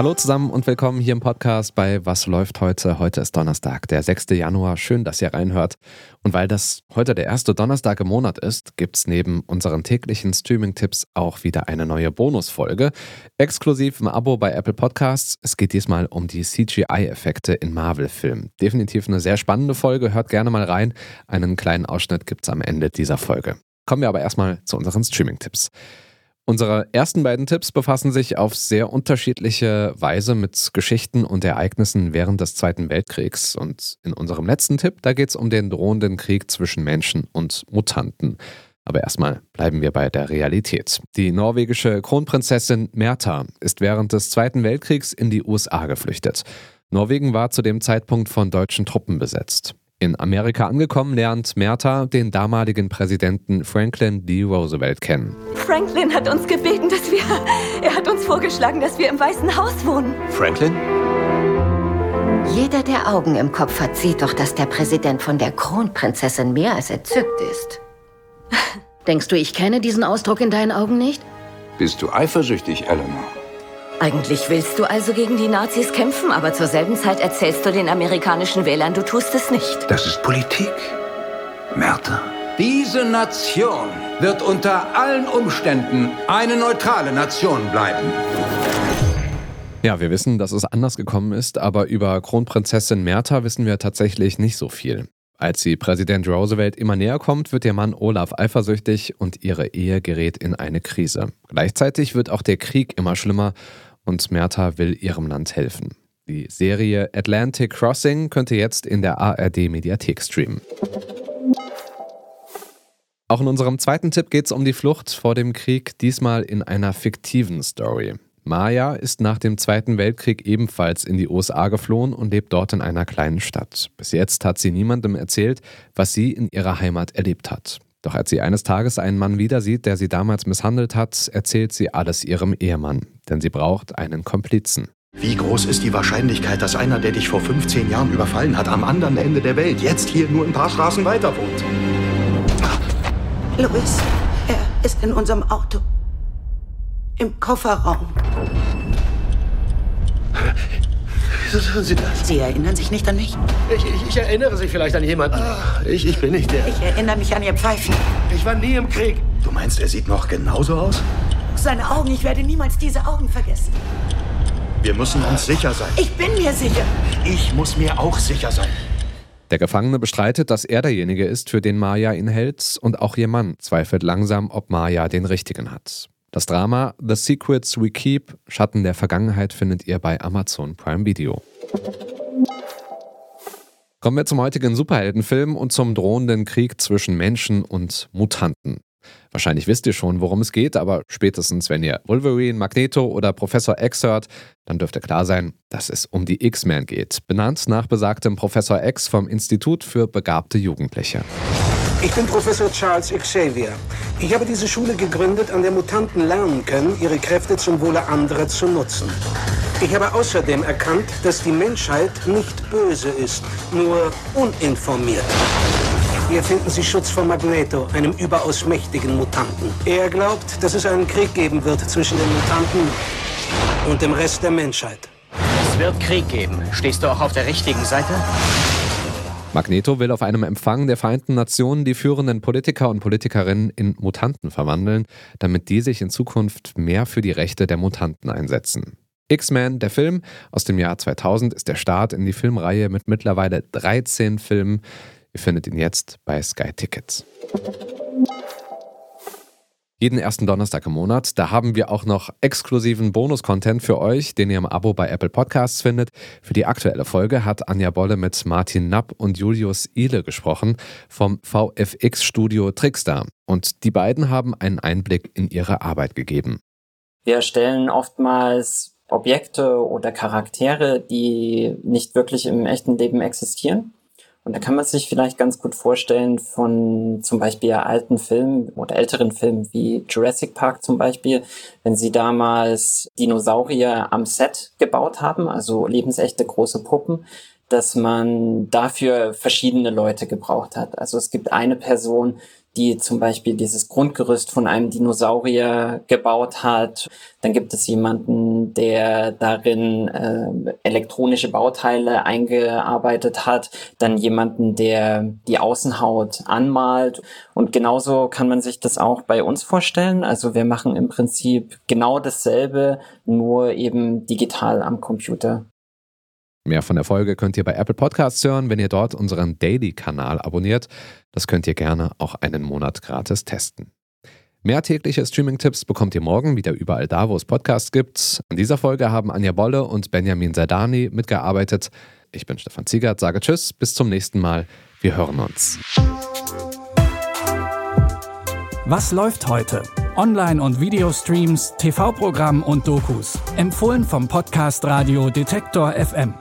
Hallo zusammen und willkommen hier im Podcast bei Was läuft heute? Heute ist Donnerstag, der 6. Januar. Schön, dass ihr reinhört. Und weil das heute der erste Donnerstag im Monat ist, gibt es neben unseren täglichen Streaming-Tipps auch wieder eine neue Bonusfolge. Exklusiv im Abo bei Apple Podcasts. Es geht diesmal um die CGI-Effekte in Marvel-Filmen. Definitiv eine sehr spannende Folge. Hört gerne mal rein. Einen kleinen Ausschnitt gibt es am Ende dieser Folge. Kommen wir aber erstmal zu unseren Streaming-Tipps. Unsere ersten beiden Tipps befassen sich auf sehr unterschiedliche Weise mit Geschichten und Ereignissen während des Zweiten Weltkriegs. Und in unserem letzten Tipp, da geht es um den drohenden Krieg zwischen Menschen und Mutanten. Aber erstmal bleiben wir bei der Realität. Die norwegische Kronprinzessin Merta ist während des Zweiten Weltkriegs in die USA geflüchtet. Norwegen war zu dem Zeitpunkt von deutschen Truppen besetzt. In Amerika angekommen lernt Merta den damaligen Präsidenten Franklin D. Roosevelt kennen. Franklin hat uns gebeten, dass wir. Er hat uns vorgeschlagen, dass wir im Weißen Haus wohnen. Franklin? Jeder, der Augen im Kopf hat, sieht doch, dass der Präsident von der Kronprinzessin mehr als entzückt ist. Denkst du, ich kenne diesen Ausdruck in deinen Augen nicht? Bist du eifersüchtig, Eleanor? Eigentlich willst du also gegen die Nazis kämpfen, aber zur selben Zeit erzählst du den amerikanischen Wählern, du tust es nicht. Das ist Politik. Märta. Diese Nation wird unter allen Umständen eine neutrale Nation bleiben. Ja, wir wissen, dass es anders gekommen ist, aber über Kronprinzessin Märta wissen wir tatsächlich nicht so viel. Als sie Präsident Roosevelt immer näher kommt, wird ihr Mann Olaf eifersüchtig und ihre Ehe gerät in eine Krise. Gleichzeitig wird auch der Krieg immer schlimmer und Merta will ihrem Land helfen. Die Serie Atlantic Crossing könnt ihr jetzt in der ARD Mediathek streamen. Auch in unserem zweiten Tipp geht es um die Flucht vor dem Krieg, diesmal in einer fiktiven Story. Maya ist nach dem Zweiten Weltkrieg ebenfalls in die USA geflohen und lebt dort in einer kleinen Stadt. Bis jetzt hat sie niemandem erzählt, was sie in ihrer Heimat erlebt hat. Doch als sie eines Tages einen Mann wieder sieht, der sie damals misshandelt hat, erzählt sie alles ihrem Ehemann, denn sie braucht einen Komplizen. Wie groß ist die Wahrscheinlichkeit, dass einer, der dich vor 15 Jahren überfallen hat, am anderen Ende der Welt jetzt hier nur ein paar Straßen weiter wohnt? Louis, er ist in unserem Auto. Im Kofferraum. Wieso tun Sie das? Sie erinnern sich nicht an mich? Ich, ich, ich erinnere sich vielleicht an jemanden. Ach, ich, ich bin nicht der. Ich erinnere mich an Ihr Pfeifen. Ich war nie im Krieg. Du meinst, er sieht noch genauso aus? Seine Augen, ich werde niemals diese Augen vergessen. Wir müssen uns sicher sein. Ich bin mir sicher. Ich muss mir auch sicher sein. Der Gefangene bestreitet, dass er derjenige ist, für den Maya ihn hält, und auch ihr Mann zweifelt langsam, ob Maya den richtigen hat. Das Drama The Secrets We Keep, Schatten der Vergangenheit, findet ihr bei Amazon Prime Video. Kommen wir zum heutigen Superheldenfilm und zum drohenden Krieg zwischen Menschen und Mutanten. Wahrscheinlich wisst ihr schon, worum es geht, aber spätestens, wenn ihr Wolverine, Magneto oder Professor X hört, dann dürfte klar sein, dass es um die X-Men geht, benannt nach besagtem Professor X vom Institut für begabte Jugendliche. Ich bin Professor Charles Xavier. Ich habe diese Schule gegründet, an der Mutanten lernen können, ihre Kräfte zum Wohle anderer zu nutzen. Ich habe außerdem erkannt, dass die Menschheit nicht böse ist, nur uninformiert. Hier finden Sie Schutz vor Magneto, einem überaus mächtigen Mutanten. Er glaubt, dass es einen Krieg geben wird zwischen den Mutanten und dem Rest der Menschheit. Es wird Krieg geben. Stehst du auch auf der richtigen Seite? Magneto will auf einem Empfang der Vereinten Nationen die führenden Politiker und Politikerinnen in Mutanten verwandeln, damit die sich in Zukunft mehr für die Rechte der Mutanten einsetzen. X-Men, der Film aus dem Jahr 2000, ist der Start in die Filmreihe mit mittlerweile 13 Filmen. Ihr findet ihn jetzt bei Sky Tickets jeden ersten Donnerstag im Monat. Da haben wir auch noch exklusiven Bonus-Content für euch, den ihr im Abo bei Apple Podcasts findet. Für die aktuelle Folge hat Anja Bolle mit Martin Napp und Julius Ihle gesprochen vom VFX-Studio Trickstar. Und die beiden haben einen Einblick in ihre Arbeit gegeben. Wir stellen oftmals Objekte oder Charaktere, die nicht wirklich im echten Leben existieren Und da kann man sich vielleicht ganz gut vorstellen von zum Beispiel alten Filmen oder älteren Filmen wie Jurassic Park zum Beispiel, wenn sie damals Dinosaurier am Set gebaut haben, also lebensechte große Puppen, dass man dafür verschiedene Leute gebraucht hat. Also es gibt eine Person, die zum Beispiel dieses Grundgerüst von einem Dinosaurier gebaut hat. Dann gibt es jemanden, der darin äh, elektronische Bauteile eingearbeitet hat. Dann jemanden, der die Außenhaut anmalt. Und genauso kann man sich das auch bei uns vorstellen. Also wir machen im Prinzip genau dasselbe, nur eben digital am Computer. Mehr von der Folge könnt ihr bei Apple Podcasts hören, wenn ihr dort unseren Daily-Kanal abonniert. Das könnt ihr gerne auch einen Monat gratis testen. Mehr tägliche Streaming-Tipps bekommt ihr morgen wieder überall da, wo es Podcasts gibt. An dieser Folge haben Anja Bolle und Benjamin Sardani mitgearbeitet. Ich bin Stefan Ziegert, sage Tschüss, bis zum nächsten Mal. Wir hören uns. Was läuft heute? Online- und Videostreams, TV-Programm und Dokus. Empfohlen vom Podcast Radio Detektor FM.